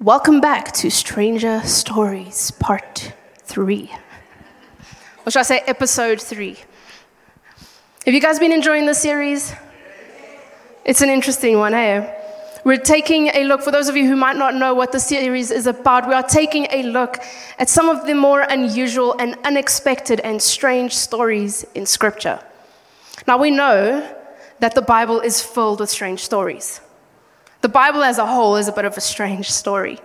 Welcome back to Stranger Stories Part 3. Or should I say Episode 3? Have you guys been enjoying this series? It's an interesting one, hey? We're taking a look, for those of you who might not know what the series is about, we are taking a look at some of the more unusual and unexpected and strange stories in Scripture. Now, we know that the Bible is filled with strange stories. The Bible as a whole is a bit of a strange story.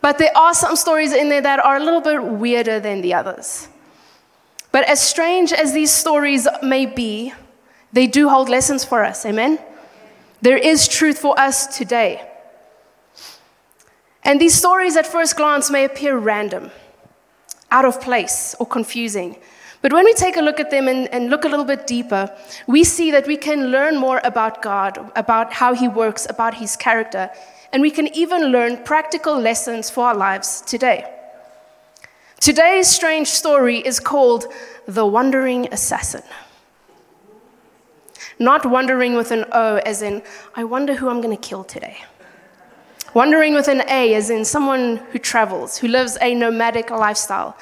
But there are some stories in there that are a little bit weirder than the others. But as strange as these stories may be, they do hold lessons for us. Amen? There is truth for us today. And these stories at first glance may appear random, out of place, or confusing. But when we take a look at them and, and, look a little bit deeper, we see that we can learn more about God, about how He works, about His character, and we can even learn practical lessons for our lives today. Today's strange story is called The Wandering Assassin. Not wandering with an O, as in, I wonder who I'm going to kill today. Wandering with an A, as in someone who travels, who lives a nomadic lifestyle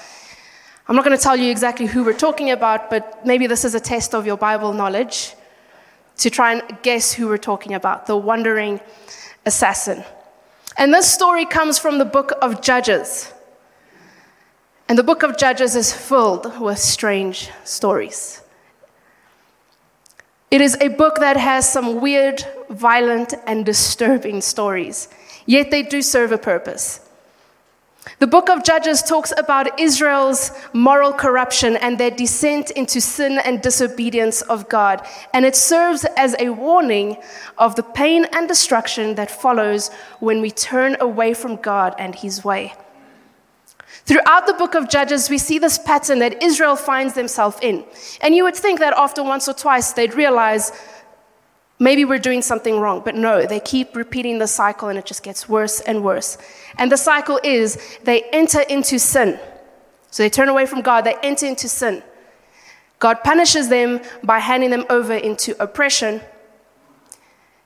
I'm not going to tell you exactly who we're talking about, but maybe this is a test of your Bible knowledge to try and guess who we're talking about the wandering assassin. And this story comes from the book of Judges. And the book of Judges is filled with strange stories. It is a book that has some weird, violent, and disturbing stories, yet they do serve a purpose. The book of Judges talks about Israel's moral corruption and their descent into sin and disobedience of God. And it serves as a warning of the pain and destruction that follows when we turn away from God and his way. Throughout the book of Judges, we see this pattern that Israel finds themselves in. And you would think that after once or twice, they'd realize maybe we're doing something wrong. But no, they keep repeating the cycle and it just gets worse and worse. And the cycle is they enter into sin. So they turn away from God, they enter into sin. God punishes them by handing them over into oppression.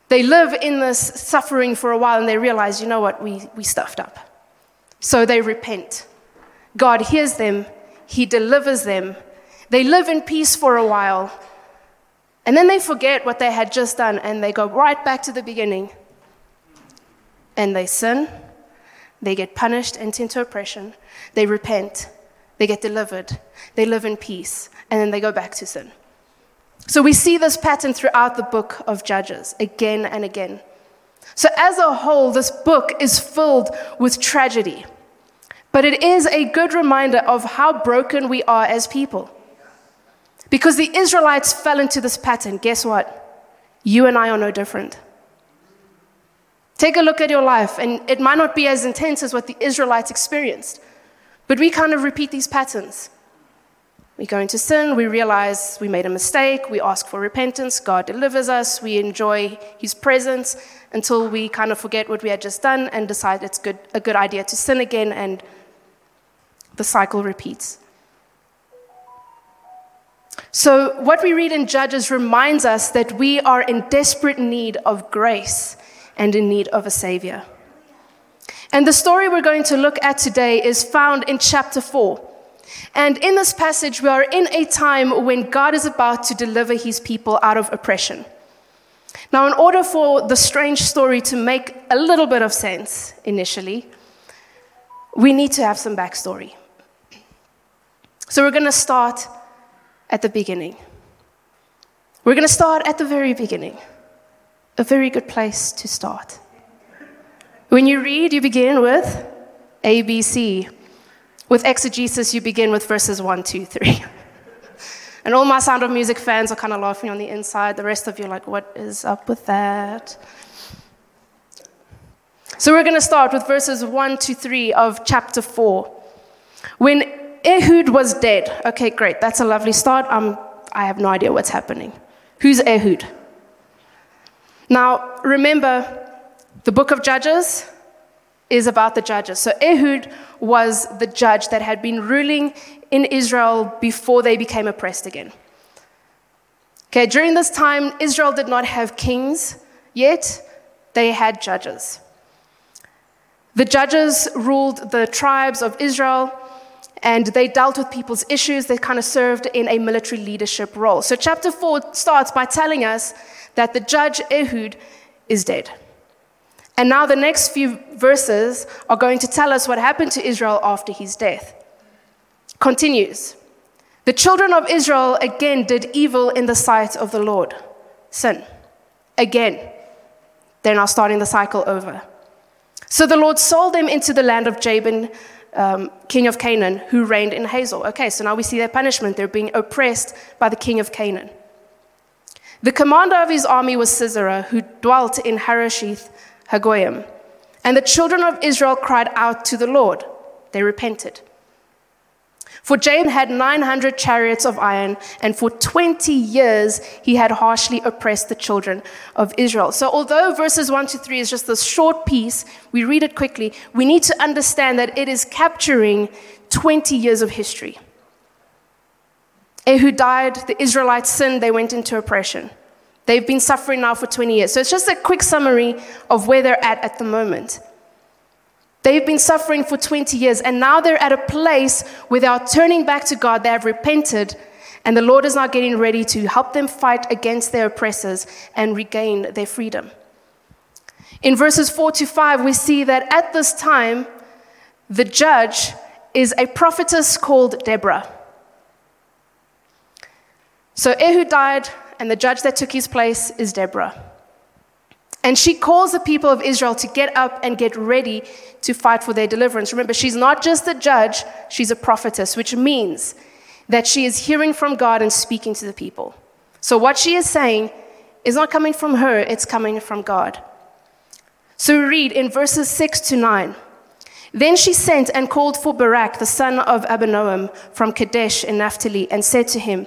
They live in this suffering for a while and they realize, you know what, we, we stuffed up. So they repent. God hears them, He delivers them. They live in peace for a while and then they forget what they had just done and they go right back to the beginning. And they sin, they get punished, and into oppression, they repent, they get delivered, they live in peace, and then they go back to sin. So we see this pattern throughout the book of Judges again and again. So, as a whole, this book is filled with tragedy, but it is a good reminder of how broken we are as people. Because the Israelites fell into this pattern. Guess what? You and I are no different. Take a look at your life, and it might not be as intense as what the Israelites experienced, but we kind of repeat these patterns. We go into sin, we realize we made a mistake, we ask for repentance, God delivers us, we enjoy His presence until we kind of forget what we had just done and decide it's good, a good idea to sin again, and the cycle repeats. So, what we read in Judges reminds us that we are in desperate need of grace and in need of a Savior. And the story we're going to look at today is found in chapter 4. And in this passage, we are in a time when God is about to deliver his people out of oppression. Now, in order for the strange story to make a little bit of sense initially, we need to have some backstory. So, we're going to start at the beginning. We're going to start at the very beginning. A very good place to start. When you read, you begin with ABC. With exegesis, you begin with verses 1, 2, 3. And all my Sound of Music fans are kind of laughing on the inside. The rest of you are like, what is up with that? So we're going to start with verses 1 to 3 of chapter 4. When Ehud was dead. Okay, great. That's a lovely start. Um, I have no idea what's happening. Who's Ehud? Now, remember, the book of Judges is about the judges. So Ehud was the judge that had been ruling in Israel before they became oppressed again. Okay, during this time, Israel did not have kings yet, they had judges. The judges ruled the tribes of Israel and they dealt with people's issues. They kind of served in a military leadership role. So, chapter 4 starts by telling us that the judge Ehud is dead. And now, the next few verses are going to tell us what happened to Israel after his death. Continues The children of Israel again did evil in the sight of the Lord. Sin. Again. They're now starting the cycle over. So the Lord sold them into the land of Jabin um, king of Canaan, who reigned in Hazor. Okay, so now we see their punishment. They're being oppressed by the king of Canaan. The commander of his army was Sisera, who dwelt in Harosheth Hagoyim. And the children of Israel cried out to the Lord. They repented. For Jabin had 900 chariots of iron, and for 20 years he had harshly oppressed the children of Israel. So, although verses 1 to 3 is just this short piece, we read it quickly, we need to understand that it is capturing 20 years of history. Ehud died, the Israelites sinned, they went into oppression. They've been suffering now for 20 years. So, it's just a quick summary of where they're at at the moment. They've been suffering for 20 years, and now they're at a place are turning back to God. They have repented, and the Lord is now getting ready to help them fight against their oppressors and regain their freedom. In verses 4 to 5, we see that at this time, the judge is a prophetess called Deborah. So Ehud died, and the judge that took his place is Deborah. And she calls the people of Israel to get up and get ready to fight for their deliverance. Remember, she's not just a judge, she's a prophetess, which means that she is hearing from God and speaking to the people. So, what she is saying is not coming from her, it's coming from God. So, we read in verses 6 to 9. Then she sent and called for Barak, the son of Abinoam, from Kadesh in Naphtali, and said to him,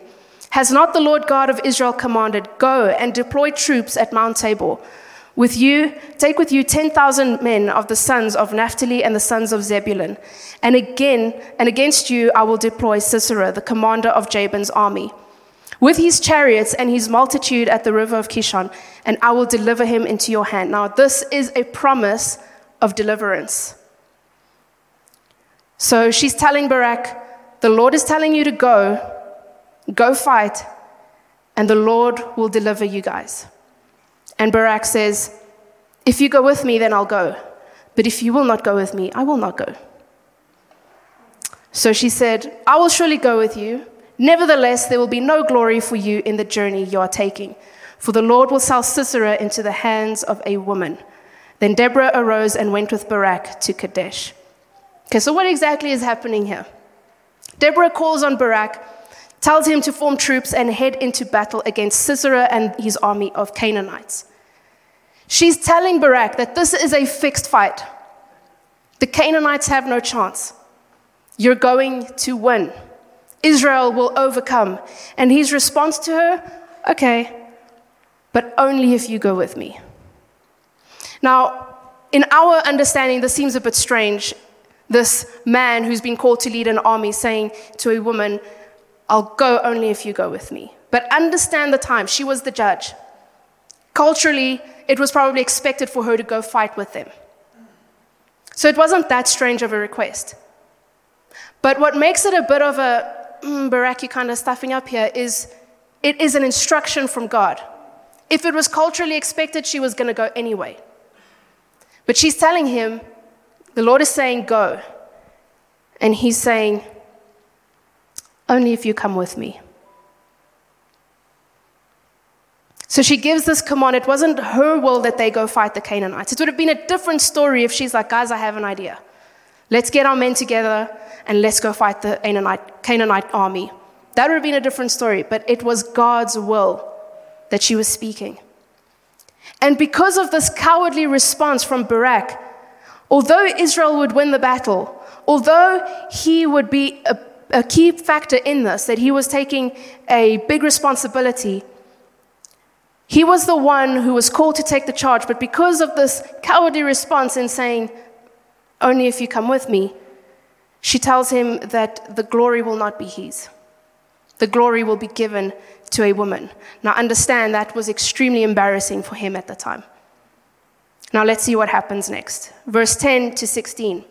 Has not the Lord God of Israel commanded, Go and deploy troops at Mount Tabor? With you, take with you 10,000 men of the sons of Naphtali and the sons of Zebulun. And again, and against you I will deploy Sisera, the commander of Jabin's army, with his chariots and his multitude at the river of Kishon, and I will deliver him into your hand. Now, this is a promise of deliverance. So she's telling Barak, the Lord is telling you to go, go fight, and the Lord will deliver you guys. And Barak says, If you go with me, then I'll go. But if you will not go with me, I will not go. So she said, I will surely go with you. Nevertheless, there will be no glory for you in the journey you are taking, for the Lord will sell Sisera into the hands of a woman. Then Deborah arose and went with Barak to Kadesh. Okay, so what exactly is happening here? Deborah calls on Barak, tells him to form troops and head into battle against Sisera and his army of Canaanites. She's telling Barak that this is a fixed fight. The Canaanites have no chance. You're going to win. Israel will overcome. And his response to her, okay, but only if you go with me. Now, in our understanding, this seems a bit strange. This man who's been called to lead an army saying to a woman, I'll go only if you go with me. But understand the time. She was the judge. Culturally, it was probably expected for her to go fight with them. So it wasn't that strange of a request. But what makes it a bit of a mm, Baraki kind of stuffing up here is it is an instruction from God. If it was culturally expected, she was going to go anyway. But she's telling him, the Lord is saying, go. And he's saying, only if you come with me. So she gives this command. It wasn't her will that they go fight the Canaanites. It would have been a different story if she's like, guys, I have an idea. Let's get our men together and let's go fight the Canaanite, Canaanite army. That would have been a different story, but it was God's will that she was speaking. And because of this cowardly response from Barak, although Israel would win the battle, although he would be a a key factor in this, that he was taking a big responsibility. He was the one who was called to take the charge, but because of this cowardly response in saying, Only if you come with me, she tells him that the glory will not be his. The glory will be given to a woman. Now, understand that was extremely embarrassing for him at the time. Now let's see what happens next. Verse 10 to 16.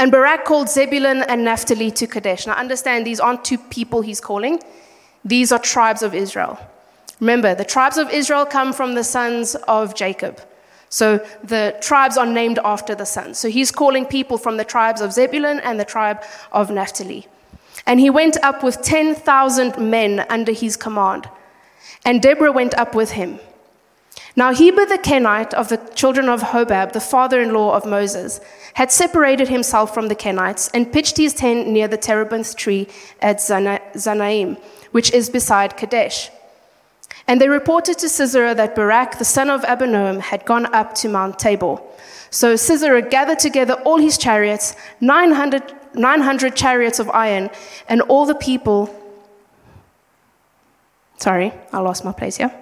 And Barak called Zebulun and Naphtali to Kadesh. Now understand, these aren't two people he's calling, these are tribes of Israel. Remember, the tribes of Israel come from the sons of Jacob. So the tribes are named after the sons. So he's calling people from the tribes of Zebulun and the tribe of Naphtali. And he went up with 10,000 men under his command. And Deborah went up with him. Now Heber the Kenite of the children of Hobab, the father in law of Moses, had separated himself from the Kenites and pitched his tent near the terebinth tree at Zaanaim, which is beside Kadesh. And they reported to Sisera that Barak, the son of Abinoam, had gone up to Mount Tabor. So Sisera gathered together all his chariots, 900, 900 chariots of iron, and all the people. Sorry, I lost my place here.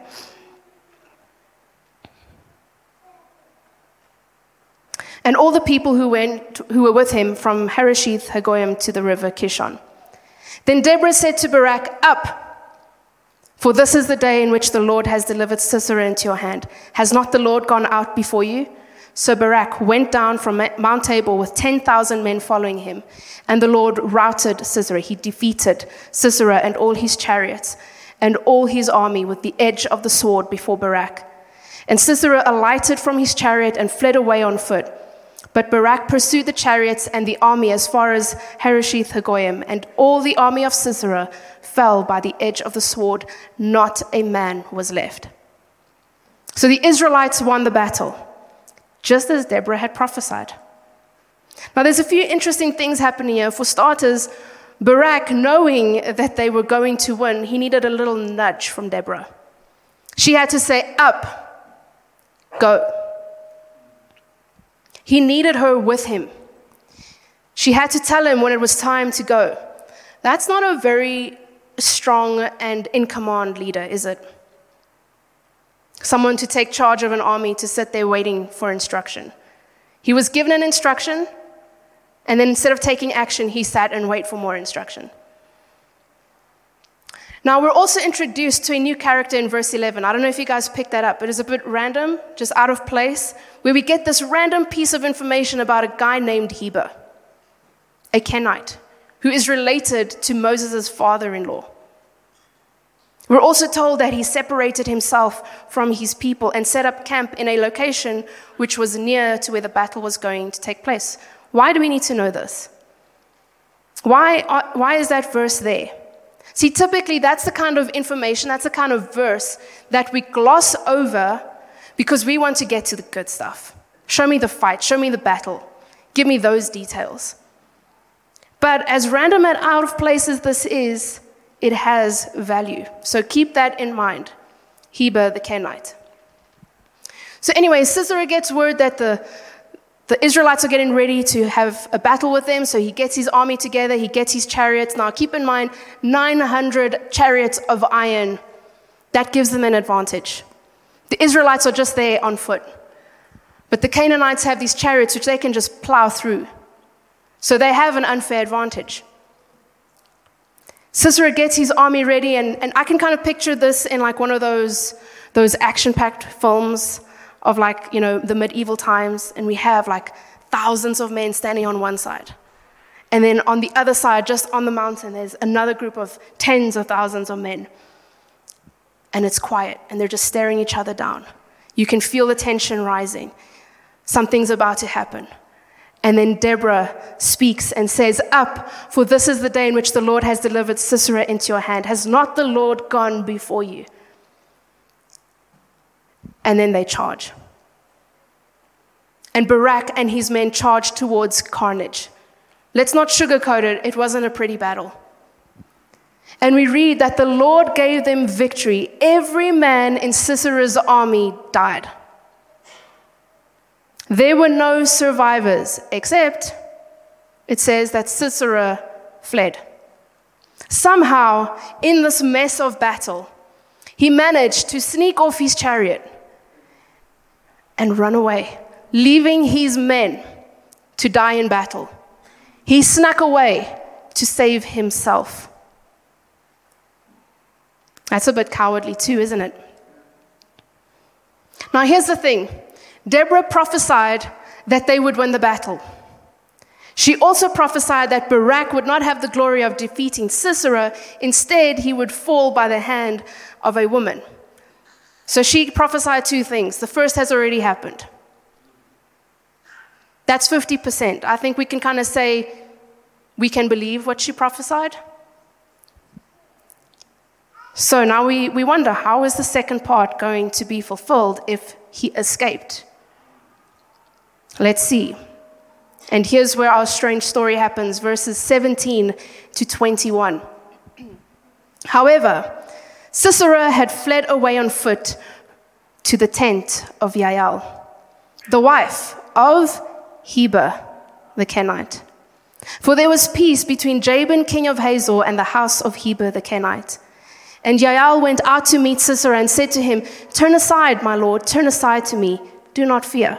And all the people who, went, who were with him from Harosheth Hagoyim to the river Kishon. Then Deborah said to Barak, Up! For this is the day in which the Lord has delivered Sisera into your hand. Has not the Lord gone out before you? So Barak went down from Mount Tabor with 10,000 men following him. And the Lord routed Sisera. He defeated Sisera and all his chariots and all his army with the edge of the sword before Barak. And Sisera alighted from his chariot and fled away on foot. But Barak pursued the chariots and the army as far as Harosheth Hagoyim, and all the army of Sisera fell by the edge of the sword, not a man was left. So the Israelites won the battle, just as Deborah had prophesied. Now, there's a few interesting things happening here. For starters, Barak, knowing that they were going to win, he needed a little nudge from Deborah. She had to say, Up, go. He needed her with him. She had to tell him when it was time to go. That's not a very strong and in command leader, is it? Someone to take charge of an army to sit there waiting for instruction. He was given an instruction, and then instead of taking action, he sat and waited for more instruction. Now, we're also introduced to a new character in verse 11. I don't know if you guys picked that up, but it's a bit random, just out of place, where we get this random piece of information about a guy named Heber, a Kenite who is related to Moses' father in law. We're also told that he separated himself from his people and set up camp in a location which was near to where the battle was going to take place. Why do we need to know this? Why, why is that verse there? See, typically that's the kind of information, that's the kind of verse that we gloss over because we want to get to the good stuff. Show me the fight, show me the battle, give me those details. But as random and out of place as this is, it has value. So keep that in mind. Heber the Kenite. So, anyway, Sisera gets word that the, the Israelites are getting ready to have a battle with them. So he gets his army together, he gets his chariots. Now, keep in mind, 900 chariots of iron. That gives them an advantage. The Israelites are just there on foot. But the Canaanites have these chariots which they can just plow through. So they have an unfair advantage. Sisera gets his army ready, and, and I can kind of picture this in like one of those, those action packed films of like, you know, the medieval times, and we have like thousands of men standing on one side. And then on the other side, just on the mountain, there's another group of tens of thousands of men. And it's quiet, and they're just staring each other down. You can feel the tension rising. Something's about to happen. And then Deborah speaks and says, Up, for this is the day in which the Lord has delivered Sisera into your hand. Has not the Lord gone before you? And then they charge. And Barak and his men charge towards carnage. Let's not sugarcoat it, it wasn't a pretty battle. And we read that the Lord gave them victory. Every man in Sisera's army died. There were no survivors, except it says that Sisera fled. Somehow, in this mess of battle, he managed to sneak off his chariot and run away, leaving his men to die in battle. He snuck away to save himself. That's a bit cowardly, too, isn't it? Now, here's the thing Deborah prophesied that they would win the battle. She also prophesied that Barak would not have the glory of defeating Sisera. Instead, he would fall by the hand of a woman. So she prophesied two things. The first has already happened. That's 50%. I think we can kind of say we can believe what she prophesied. So now we, we wonder how is the second part going to be fulfilled if he escaped? Let's see. And here's where our strange story happens verses 17 to 21. However, Sisera had fled away on foot to the tent of Jael, the wife of Heber the Kenite. For there was peace between Jabin, king of Hazor, and the house of Heber the Kenite. And Jael went out to meet Sisera and said to him, Turn aside, my lord, turn aside to me, do not fear.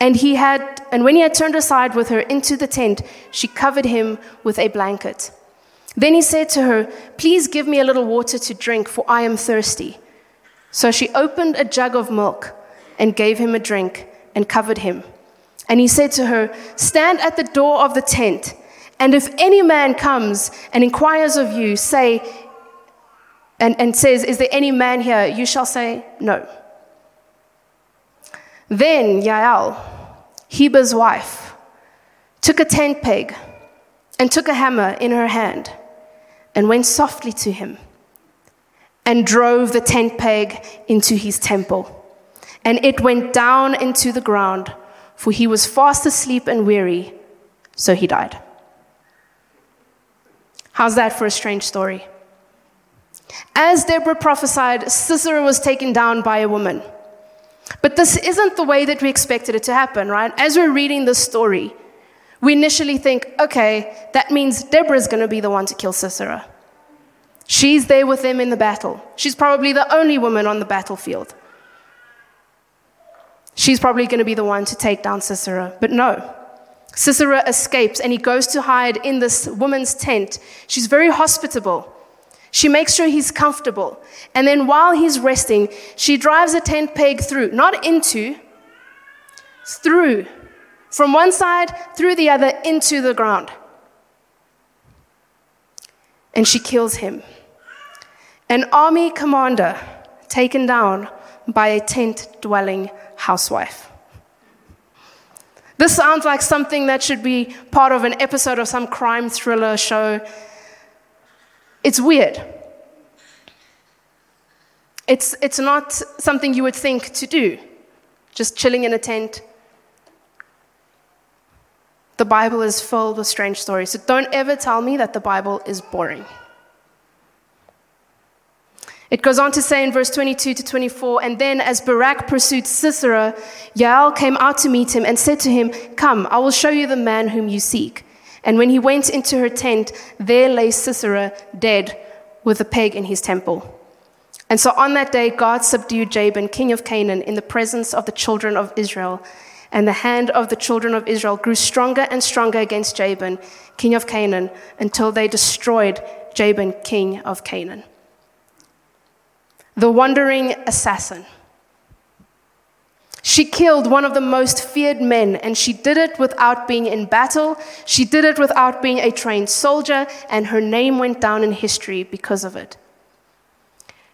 And he had and when he had turned aside with her into the tent, she covered him with a blanket. Then he said to her, Please give me a little water to drink, for I am thirsty. So she opened a jug of milk and gave him a drink and covered him. And he said to her, Stand at the door of the tent, and if any man comes and inquires of you, say, and, and says, Is there any man here? You shall say, No. Then Jael, Heber's wife, took a tent peg and took a hammer in her hand and went softly to him and drove the tent peg into his temple. And it went down into the ground, for he was fast asleep and weary, so he died. How's that for a strange story? As Deborah prophesied, Sisera was taken down by a woman. But this isn't the way that we expected it to happen, right? As we're reading this story, we initially think, okay, that means Deborah's going to be the one to kill Sisera. She's there with them in the battle. She's probably the only woman on the battlefield. She's probably going to be the one to take down Sisera. But no. Sisera escapes and he goes to hide in this woman's tent. She's very hospitable. She makes sure he's comfortable. And then while he's resting, she drives a tent peg through, not into, through, from one side through the other into the ground. And she kills him. An army commander taken down by a tent dwelling housewife. This sounds like something that should be part of an episode of some crime thriller show it's weird. It's, it's not something you would think to do, just chilling in a tent. The Bible is filled with strange stories, so don't ever tell me that the Bible is boring. It goes on to say in verse 22 to 24, and then as Barak pursued Sisera, Jael came out to meet him and said to him, Come, I will show you the man whom you seek. And when he went into her tent, there lay Sisera dead with a peg in his temple. And so on that day, God subdued Jabin, king of Canaan, in the presence of the children of Israel. And the hand of the children of Israel grew stronger and stronger against Jabin, king of Canaan, until they destroyed Jabin, king of Canaan. The wandering assassin. She killed one of the most feared men, and she did it without being in battle. She did it without being a trained soldier, and her name went down in history because of it.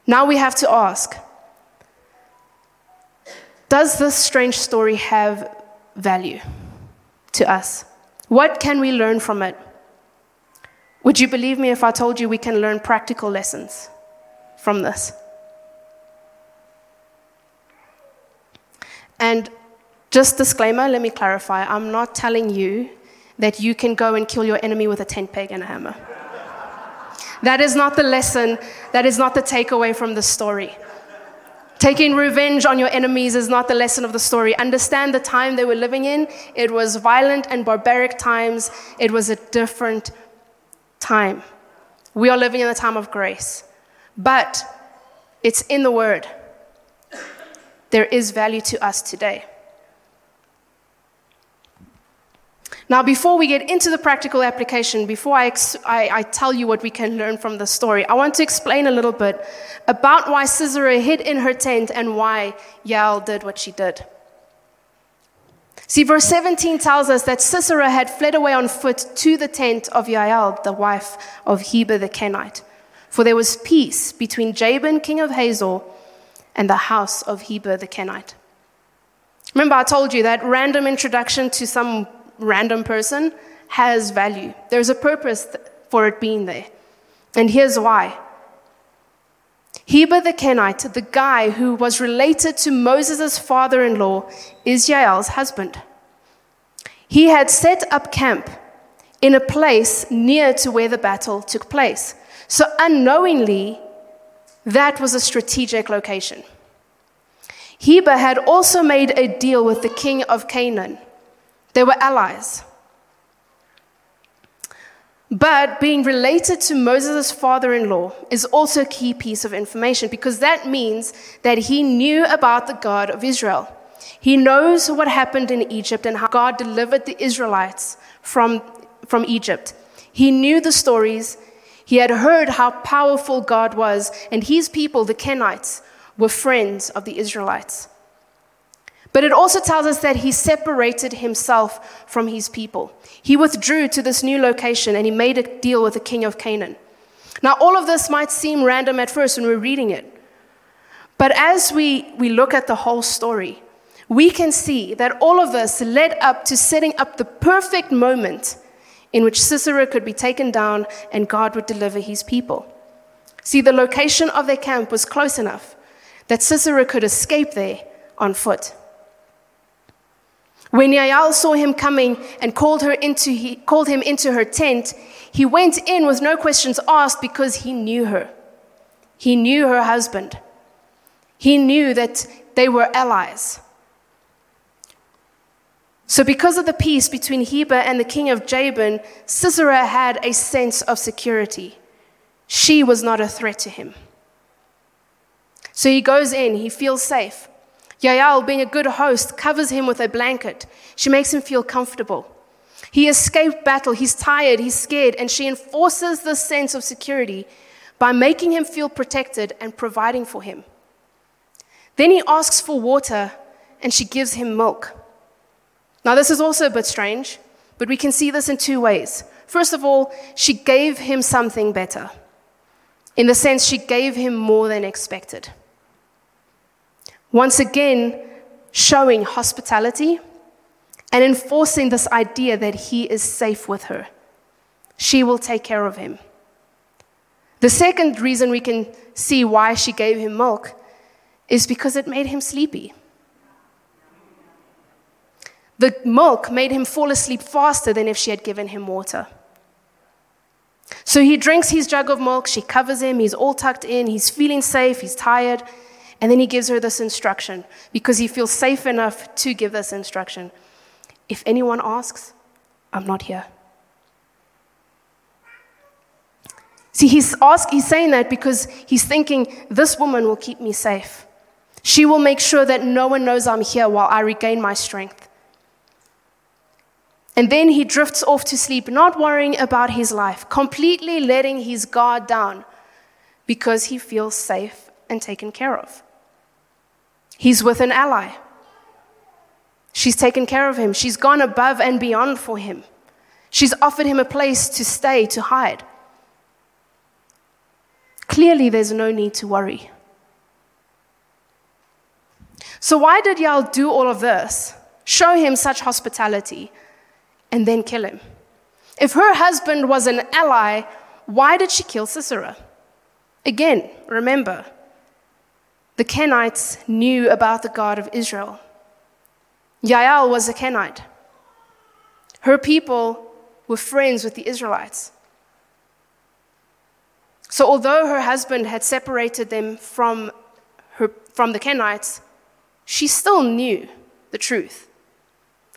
Now we have to ask Does this strange story have value to us? What can we learn from it? Would you believe me if I told you we can learn practical lessons from this? And just disclaimer, let me clarify. I'm not telling you that you can go and kill your enemy with a tent peg and a hammer. That is not the lesson, that is not the takeaway from the story. Taking revenge on your enemies is not the lesson of the story. Understand the time they were living in. It was violent and barbaric times, it was a different time. We are living in a time of grace, but it's in the Word there is value to us today. Now, before we get into the practical application, before I, ex- I, I, tell you what we can learn from the story, I want to explain a little bit about why Sisera hid in her tent and why Jael did what she did. See, verse 17 tells us that Sisera had fled away on foot to the tent of Jael, the wife of Heber the Kenite. For there was peace between Jabin, king of Hazor, and the house of Heber the Kenite. Remember, I told you that random introduction to some random person has value. There's a purpose for it being there. And here's why. Heber the Kenite, the guy who was related to Moses' father in law, is Yael's husband. He had set up camp in a place near to where the battle took place. So, unknowingly, that was a strategic location. Heber had also made a deal with the king of Canaan. They were allies. But being related to Moses' father in law is also a key piece of information because that means that he knew about the God of Israel. He knows what happened in Egypt and how God delivered the Israelites from, from Egypt. He knew the stories he had heard how powerful God was, and his people, the Kenites, were friends of the Israelites. But it also tells us that he separated himself from his people. He withdrew to this new location and he made a deal with the king of Canaan. Now, all of this might seem random at first when we're reading it. But as we, we look at the whole story, we can see that all of this led up to setting up the perfect moment in which Sisera could be taken down and God would deliver his people. See, the location of their camp was close enough that Sisera could escape there on foot. When Jael saw him coming and called, her into, he called him into her tent, he went in with no questions asked because he knew her. He knew her husband. He knew that they were allies. So, because of the peace between Heber and the king of Jabin, Sisera had a sense of security. She was not a threat to him. So he goes in, he feels safe. Jael, being a good host, covers him with a blanket. She makes him feel comfortable. He escaped battle, he's tired, he's scared, and she enforces this sense of security by making him feel protected and providing for him. Then he asks for water, and she gives him milk. Now, this is also a bit strange, but we can see this in two ways. First of all, she gave him something better, in the sense she gave him more than expected. Once again, showing hospitality and enforcing this idea that he is safe with her. She will take care of him. The second reason we can see why she gave him milk is because it made him sleepy. The milk made him fall asleep faster than if she had given him water. So he drinks his jug of milk, she covers him, he's all tucked in, he's feeling safe, he's tired, and then he gives her this instruction because he feels safe enough to give this instruction. If anyone asks, I'm not here. See, he's, ask, he's saying that because he's thinking, this woman will keep me safe. She will make sure that no one knows I'm here while I regain my strength. And then he drifts off to sleep, not worrying about his life, completely letting his guard down because he feels safe and taken care of. He's with an ally. She's taken care of him. She's gone above and beyond for him. She's offered him a place to stay, to hide. Clearly, there's no need to worry. So, why did Jael do all of this? Show him such hospitality and then kill him. If her husband was an ally, why did she kill Sisera? Again, remember, the Kenites knew about the God of Israel. Jael was a Kenite. Her people were friends with the Israelites. So, although her husband had separated them from, her, from the Kenites, she still knew the truth.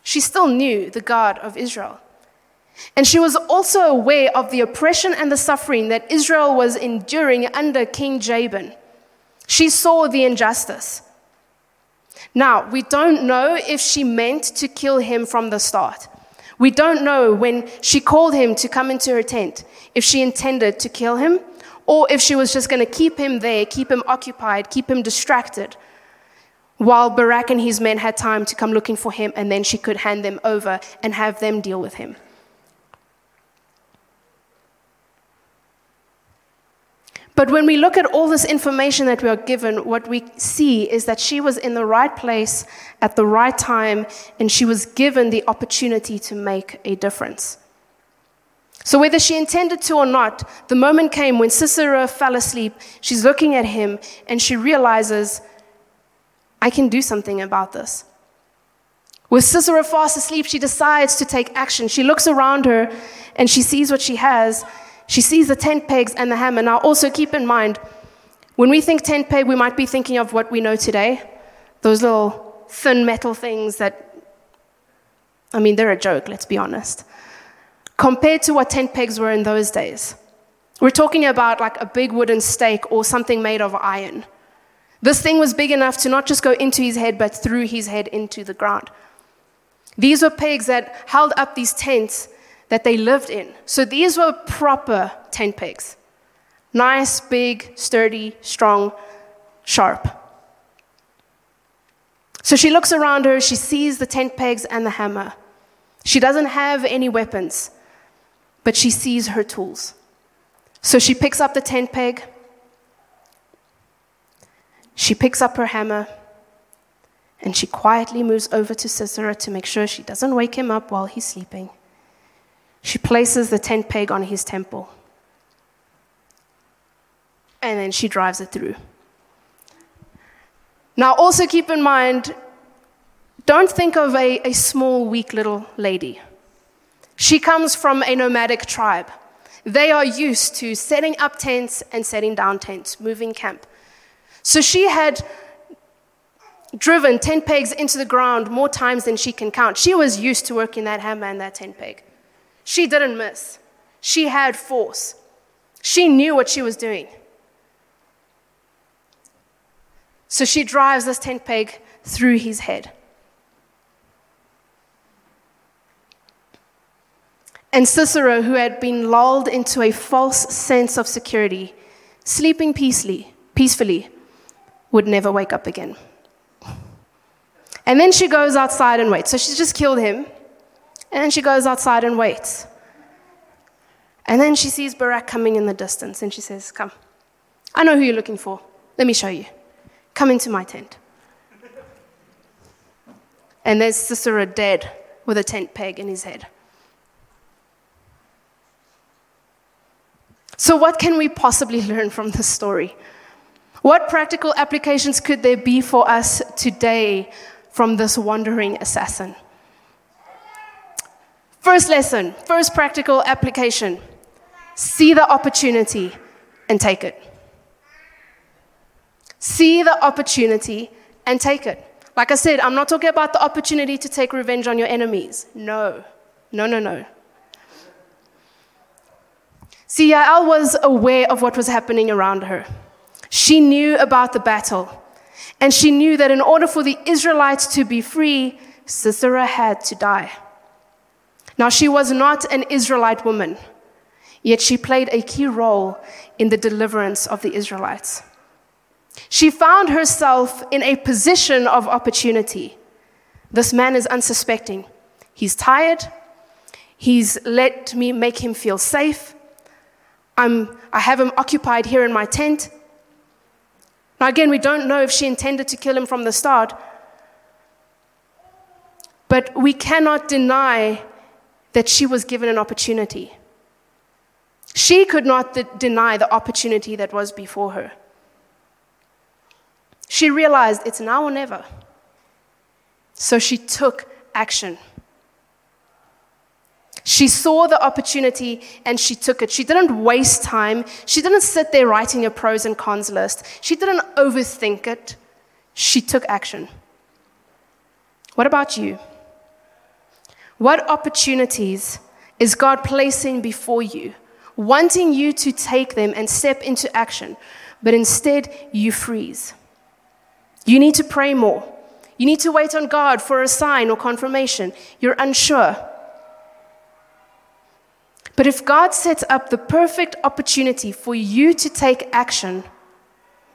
She still knew the God of Israel. And she was also aware of the oppression and the suffering that Israel was enduring under King Jabin. She saw the injustice. Now, we don't know if she meant to kill him from the start. We don't know when she called him to come into her tent if she intended to kill him or if she was just going to keep him there, keep him occupied, keep him distracted. while Barak and his men had time to come looking for him, and then she could hand them over and have them deal with him. But when we look at all this information that we are given, what we see is that she was in the right place at the right time and she was given the opportunity to make a difference. So, whether she intended to or not, the moment came when Sisera fell asleep. She's looking at him and she realizes, I can do something about this. With Sisera fast asleep, she decides to take action. She looks around her and she sees what she has she sees the tent pegs and the hammer. Now, also keep in mind, when we think tent peg, we might be thinking of what we know today those little thin metal things that, I mean, they're a joke, let's be honest. Compared to what tent pegs were in those days, we're talking about like a big wooden stake or something made of iron. This thing was big enough to not just go into his head, but through his head into the ground. These were pegs that held up these tents that they lived in. So these were proper tent pegs nice, big, sturdy, strong, sharp. So she looks around her, she sees the tent pegs and the hammer. She doesn't have any weapons, but she sees her tools. So she picks up the tent peg, she picks up her hammer, and she quietly moves over to Sisera to make sure she doesn't wake him up while he's sleeping. She places the tent peg on his temple. And then she drives it through. Now, also keep in mind don't think of a, a small, weak little lady. She comes from a nomadic tribe. They are used to setting up tents and setting down tents, moving camp. So she had driven tent pegs into the ground more times than she can count. She was used to working that hammer and that tent peg. She didn't miss. She had force. She knew what she was doing. So she drives this tent peg through his head. And Sisera, who had been lulled into a false sense of security, sleeping peacefully, peacefully, would never wake up again. And then she goes outside and waits. So she just killed him. And then she goes outside and waits. And then she sees Barak coming in the distance and she says, Come, I know who you're looking for. Let me show you. Come into my tent. And there's Sisera dead with a tent peg in his head. So, what can we possibly learn from this story? What practical applications could there be for us today from this wandering assassin? First lesson, first practical application see the opportunity and take it. See the opportunity and take it. Like I said, I'm not talking about the opportunity to take revenge on your enemies. No, no, no, no. See, Yael was aware of what was happening around her. She knew about the battle. And she knew that in order for the Israelites to be free, Sisera had to die. Now, she was not an Israelite woman, yet she played a key role in the deliverance of the Israelites. She found herself in a position of opportunity. This man is unsuspecting. He's tired. He's let me make him feel safe. I'm, I have him occupied here in my tent. Now, again, we don't know if she intended to kill him from the start, but we cannot deny that she was given an opportunity. She could not de- deny the opportunity that was before her. She realized it's now or never. So she took action. She saw the opportunity and she took it. She didn't waste time. She didn't sit there writing a pros and cons list. She didn't overthink it. She took action. What about you? What opportunities is God placing before you, wanting you to take them and step into action, but instead you freeze? You need to pray more. You need to wait on God for a sign or confirmation. You're unsure. But if God sets up the perfect opportunity for you to take action,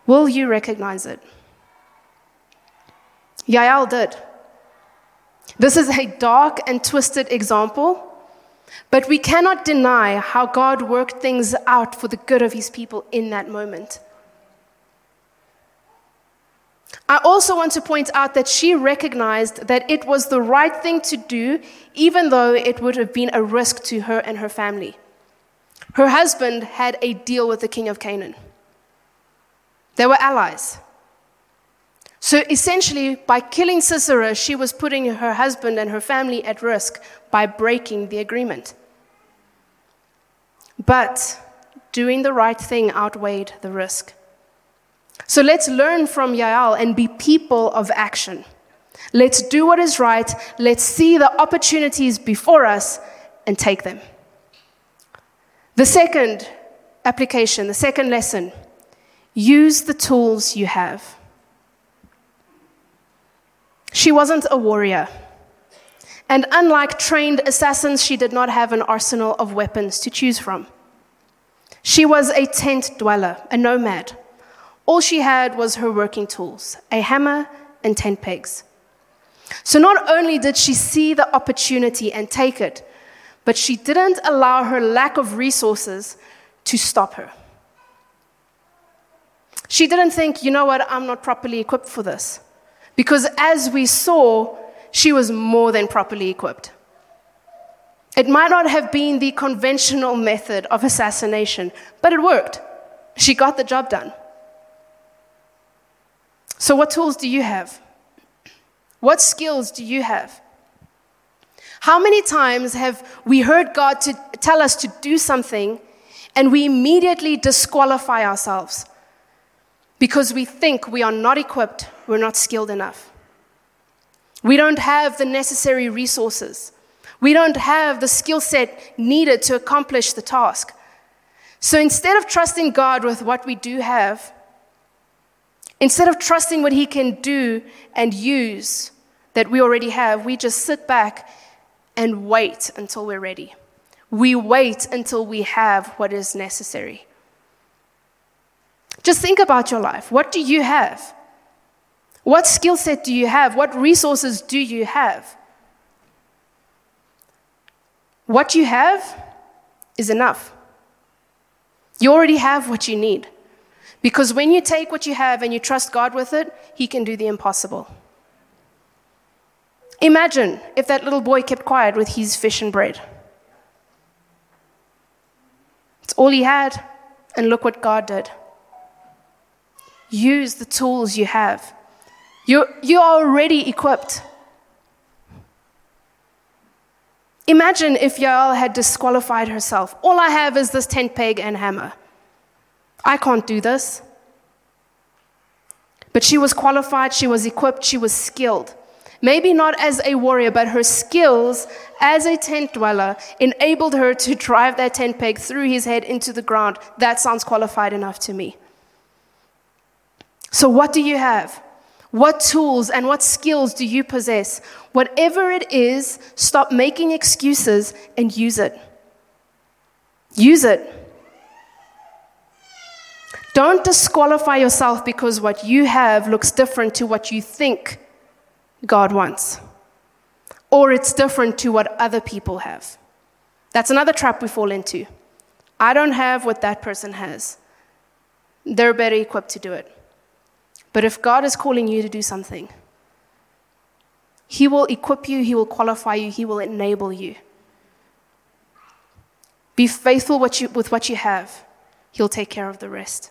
will you recognize it? Yael did. This is a dark and twisted example, but we cannot deny how God worked things out for the good of his people in that moment. I also want to point out that she recognized that it was the right thing to do, even though it would have been a risk to her and her family. Her husband had a deal with the king of Canaan, they were allies. So essentially, by killing Sisera, she was putting her husband and her family at risk by breaking the agreement. But doing the right thing outweighed the risk. So let's learn from Yael and be people of action. Let's do what is right. Let's see the opportunities before us and take them. The second application, the second lesson use the tools you have. She wasn't a warrior. And unlike trained assassins, she did not have an arsenal of weapons to choose from. She was a tent dweller, a nomad. All she had was her working tools a hammer and tent pegs. So not only did she see the opportunity and take it, but she didn't allow her lack of resources to stop her. She didn't think, you know what, I'm not properly equipped for this. Because as we saw, she was more than properly equipped. It might not have been the conventional method of assassination, but it worked. She got the job done. So, what tools do you have? What skills do you have? How many times have we heard God to tell us to do something and we immediately disqualify ourselves because we think we are not equipped, we're not skilled enough. We don't have the necessary resources. We don't have the skill set needed to accomplish the task. So instead of trusting God with what we do have, instead of trusting what He can do and use that we already have, we just sit back and wait until we're ready. We wait until we have what is necessary. Just think about your life. What do you have? What skill set do you have? What resources do you have? What you have is enough. You already have what you need. Because when you take what you have and you trust God with it, He can do the impossible. Imagine if that little boy kept quiet with his fish and bread. It's all he had, and look what God did. Use the tools you have. You're, you are already equipped. Imagine if Yael had disqualified herself. All I have is this tent peg and hammer. I can't do this. But she was qualified, she was equipped, she was skilled. Maybe not as a warrior, but her skills as a tent dweller enabled her to drive that tent peg through his head into the ground. That sounds qualified enough to me. So, what do you have? What tools and what skills do you possess? Whatever it is, stop making excuses and use it. Use it. Don't disqualify yourself because what you have looks different to what you think God wants, or it's different to what other people have. That's another trap we fall into. I don't have what that person has. They're better equipped to do it. But if God is calling you to do something, He will equip you, He will qualify you, He will enable you. Be faithful with what you have, He'll take care of the rest.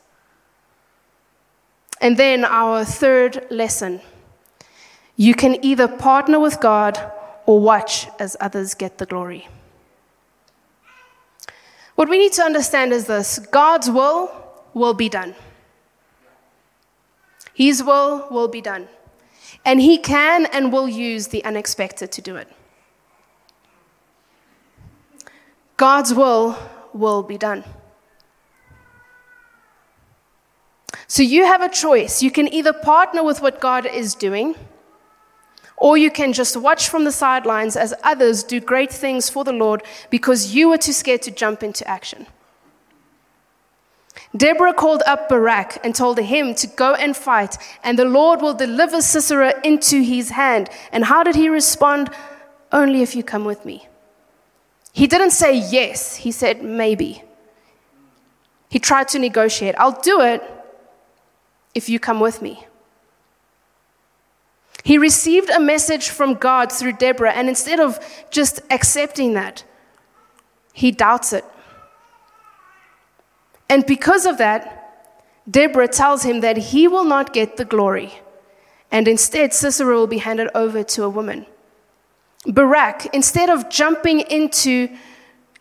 And then our third lesson you can either partner with God or watch as others get the glory. What we need to understand is this God's will will be done. His will will be done. And He can and will use the unexpected to do it. God's will will be done. So you have a choice. You can either partner with what God is doing, or you can just watch from the sidelines as others do great things for the Lord because you were too scared to jump into action. Deborah called up Barak and told him to go and fight, and the Lord will deliver Sisera into his hand. And how did he respond? Only if you come with me. He didn't say yes, he said maybe. He tried to negotiate. I'll do it if you come with me. He received a message from God through Deborah, and instead of just accepting that, he doubts it. And because of that, Deborah tells him that he will not get the glory, and instead Sisera will be handed over to a woman. Barak, instead of jumping into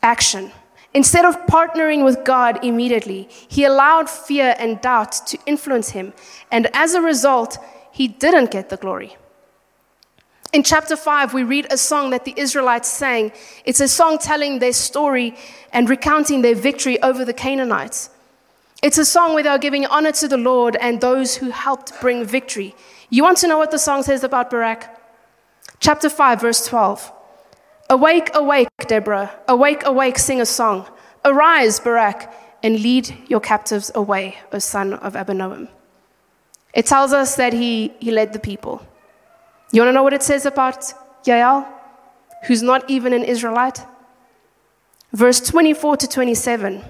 action, instead of partnering with God immediately, he allowed fear and doubt to influence him, and as a result, he didn't get the glory. In chapter 5, we read a song that the Israelites sang. It's a song telling their story and recounting their victory over the Canaanites. It's a song where they're giving honor to the Lord and those who helped bring victory. You want to know what the song says about Barak? Chapter 5, verse 12. Awake, awake, Deborah. Awake, awake, sing a song. Arise, Barak, and lead your captives away, O son of Abinoam. It tells us that he, he led the people. You want to know what it says about Yael, who's not even an Israelite? Verse 24 to 27.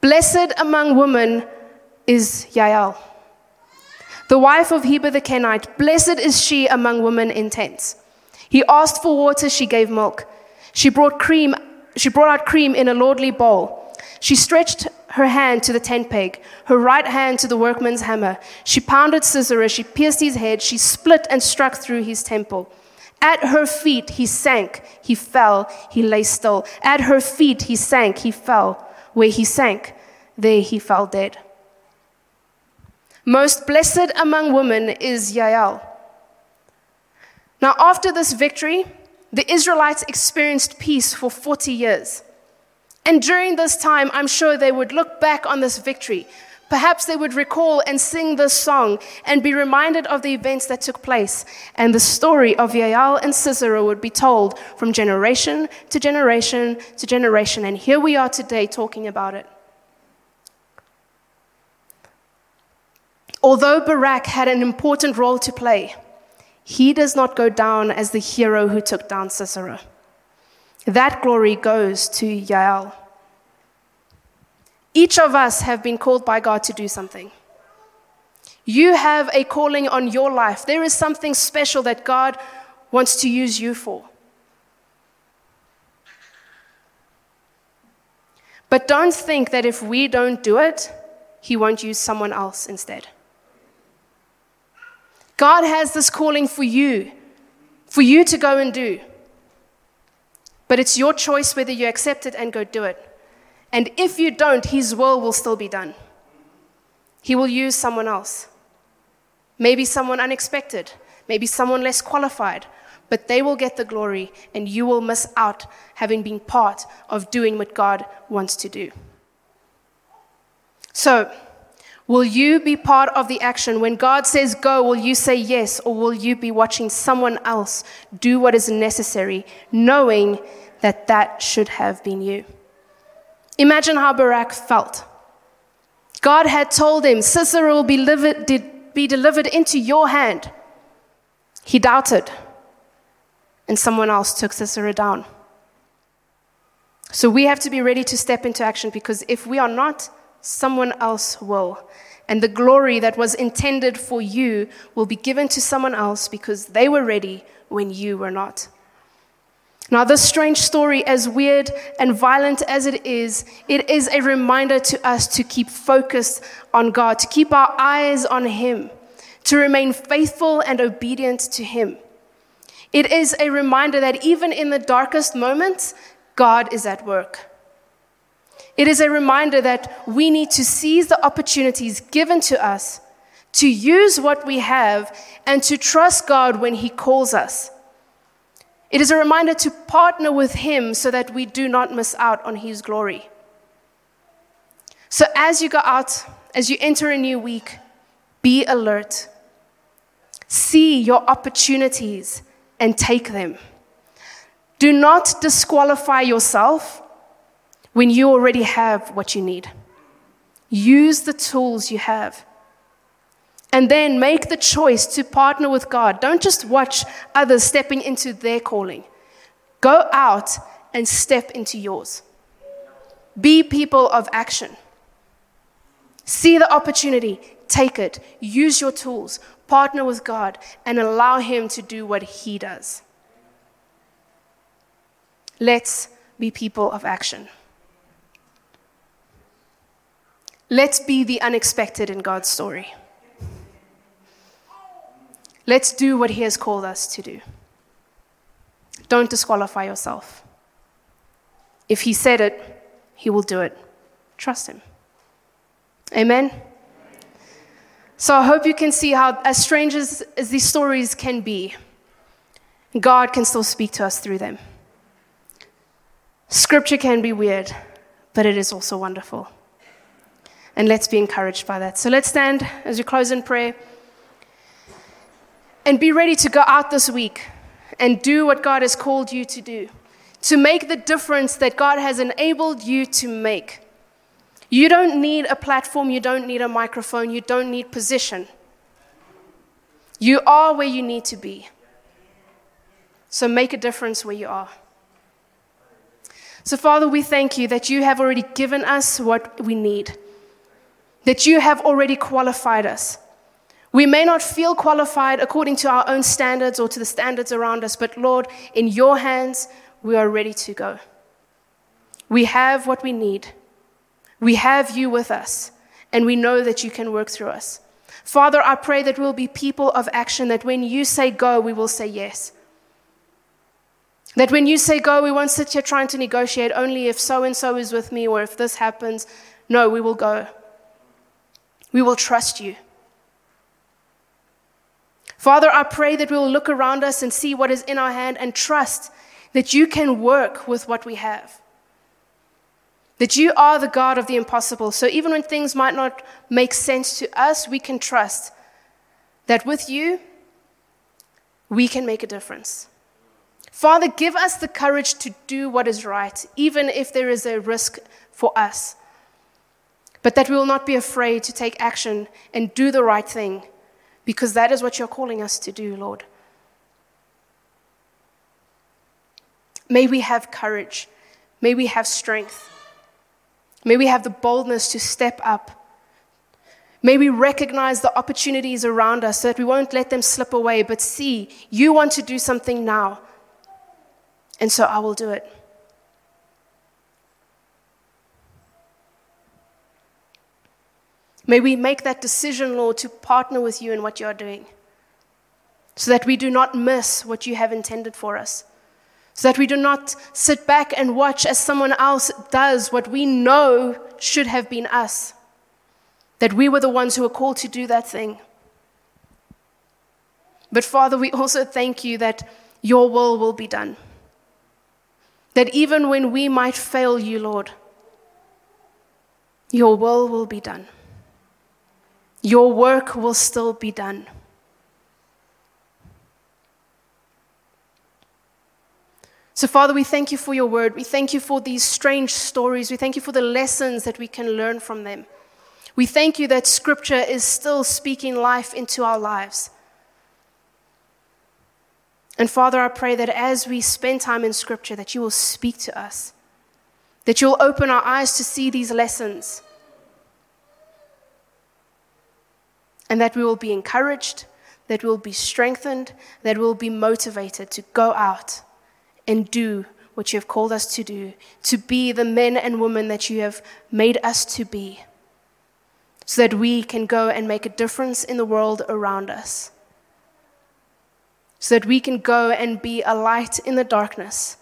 Blessed among women is Yael, the wife of Heber the Kenite. Blessed is she among women in tents. He asked for water, she gave milk. She brought cream, she brought out cream in a lordly bowl. She stretched her hand to the tent peg, her right hand to the workman's hammer. She pounded Sisera, she pierced his head, she split and struck through his temple. At her feet he sank, he fell, he lay still. At her feet he sank, he fell. Where he sank, there he fell dead. Most blessed among women is Yael. Now, after this victory, the Israelites experienced peace for 40 years. And during this time, I'm sure they would look back on this victory. Perhaps they would recall and sing this song and be reminded of the events that took place. And the story of Yael and Sisera would be told from generation to generation to generation. And here we are today talking about it. Although Barak had an important role to play, he does not go down as the hero who took down Sisera. That glory goes to Yael. Each of us have been called by God to do something. You have a calling on your life. There is something special that God wants to use you for. But don't think that if we don't do it, He won't use someone else instead. God has this calling for you, for you to go and do. But it's your choice whether you accept it and go do it. And if you don't, His will will still be done. He will use someone else. Maybe someone unexpected, maybe someone less qualified, but they will get the glory and you will miss out having been part of doing what God wants to do. So, Will you be part of the action? When God says go, will you say yes, or will you be watching someone else do what is necessary, knowing that that should have been you? Imagine how Barak felt. God had told him, Sisera will be, livid, be delivered into your hand. He doubted, and someone else took Sisera down. So we have to be ready to step into action because if we are not, someone else will. And the glory that was intended for you will be given to someone else because they were ready when you were not. Now, this strange story, as weird and violent as it is, it is a reminder to us to keep focused on God, to keep our eyes on Him, to remain faithful and obedient to Him. It is a reminder that even in the darkest moments, God is at work. It is a reminder that we need to seize the opportunities given to us, to use what we have, and to trust God when He calls us. It is a reminder to partner with Him so that we do not miss out on His glory. So, as you go out, as you enter a new week, be alert. See your opportunities and take them. Do not disqualify yourself when you already have what you need. Use the tools you have. And then make the choice to partner with God. Don't just watch others stepping into their calling. Go out and step into yours. Be people of action. See the opportunity, take it, use your tools, partner with God, and allow Him to do what He does. Let's be people of action. Let's be the unexpected in God's story. Let's do what He has called us to do. Don't disqualify yourself. If He said it, He will do it. Trust Him. Amen. So I hope you can see how, as strange as, as these stories can be, God can still speak to us through them. Scripture can be weird, but it is also wonderful. And let's be encouraged by that. So let's stand as we close in prayer and be ready to go out this week and do what God has called you to do, to make the difference that God has enabled you to make. You don't need a platform, you don't need a microphone, you don't need position. You are where you need to be. So make a difference where you are. So, Father, we thank you that you have already given us what we need, that you have already qualified us. We may not feel qualified according to our own standards or to the standards around us, but Lord, in your hands, we are ready to go. We have what we need. We have you with us, and we know that you can work through us. Father, I pray that we'll be people of action, that when you say go, we will say yes. That when you say go, we won't sit here trying to negotiate only if so and so is with me or if this happens. No, we will go. We will trust you. Father, I pray that we will look around us and see what is in our hand and trust that you can work with what we have. That you are the God of the impossible. So even when things might not make sense to us, we can trust that with you, we can make a difference. Father, give us the courage to do what is right, even if there is a risk for us. But that we will not be afraid to take action and do the right thing, because that is what you're calling us to do, Lord. May we have courage. May we have strength. May we have the boldness to step up. May we recognize the opportunities around us so that we won't let them slip away, but see, you want to do something now. And so I will do it. May we make that decision, Lord, to partner with you in what you are doing so that we do not miss what you have intended for us so that we do not sit back and watch as someone else does what we know should have been us. That we were the ones who were called to do that thing. But Father, we also thank you that your will will be done. That even when we might fail you, Lord, your will will be done. Your work will still be done. So, Father, we thank you for your word. We thank you for these strange stories. We thank you for the lessons that we can learn from them. We thank you that Scripture is still speaking life into our lives. And Father, I pray that as we spend time in Scripture, that you will speak to us, that you'll open our eyes to see these lessons, and that we will be encouraged, that we will be strengthened, that we will be motivated to go out and do what you have called us to do, to be the men and women that you have made us to be, so that we can go and make a difference in the world around us, so that we can go and be a light in the darkness,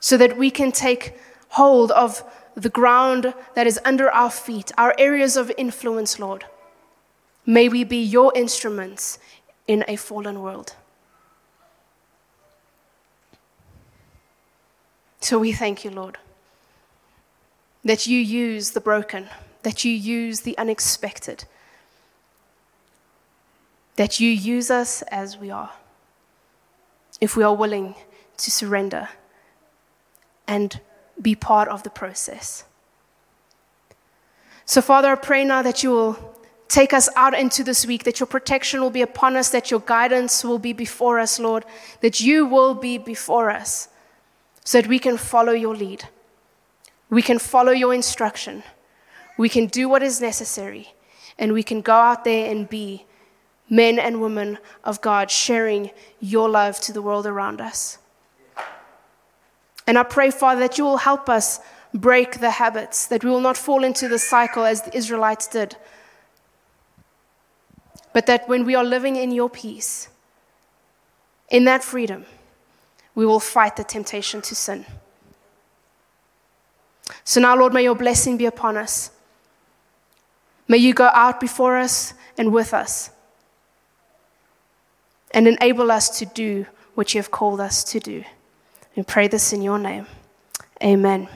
so that we can take hold of the ground that is under our feet, our areas of influence, Lord. May we be your instruments in a fallen world. So we thank you, Lord, that you use the broken, that you use the unexpected, that you use us as we are, if we are willing to surrender and be part of the process. So, Father, I pray now that you will take us out into this week, that your protection will be upon us, that your guidance will be before us, Lord, that you will be before us so that we can follow your lead. We can follow your instruction. We can do what is necessary. And we can go out there and be men and women of God, sharing your love to the world around us. And I pray, Father, that you will help us break the habits, that we will not fall into the cycle as the Israelites did, but that when we are living in your peace, in that freedom, we will fight the temptation to sin. So now, Lord, may your blessing be upon us. May you go out before us and with us and enable us to do what you have called us to do. We pray this in your name. Amen.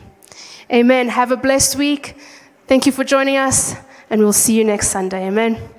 Amen. Have a blessed week. Thank you for joining us, and we'll see you next Sunday. Amen.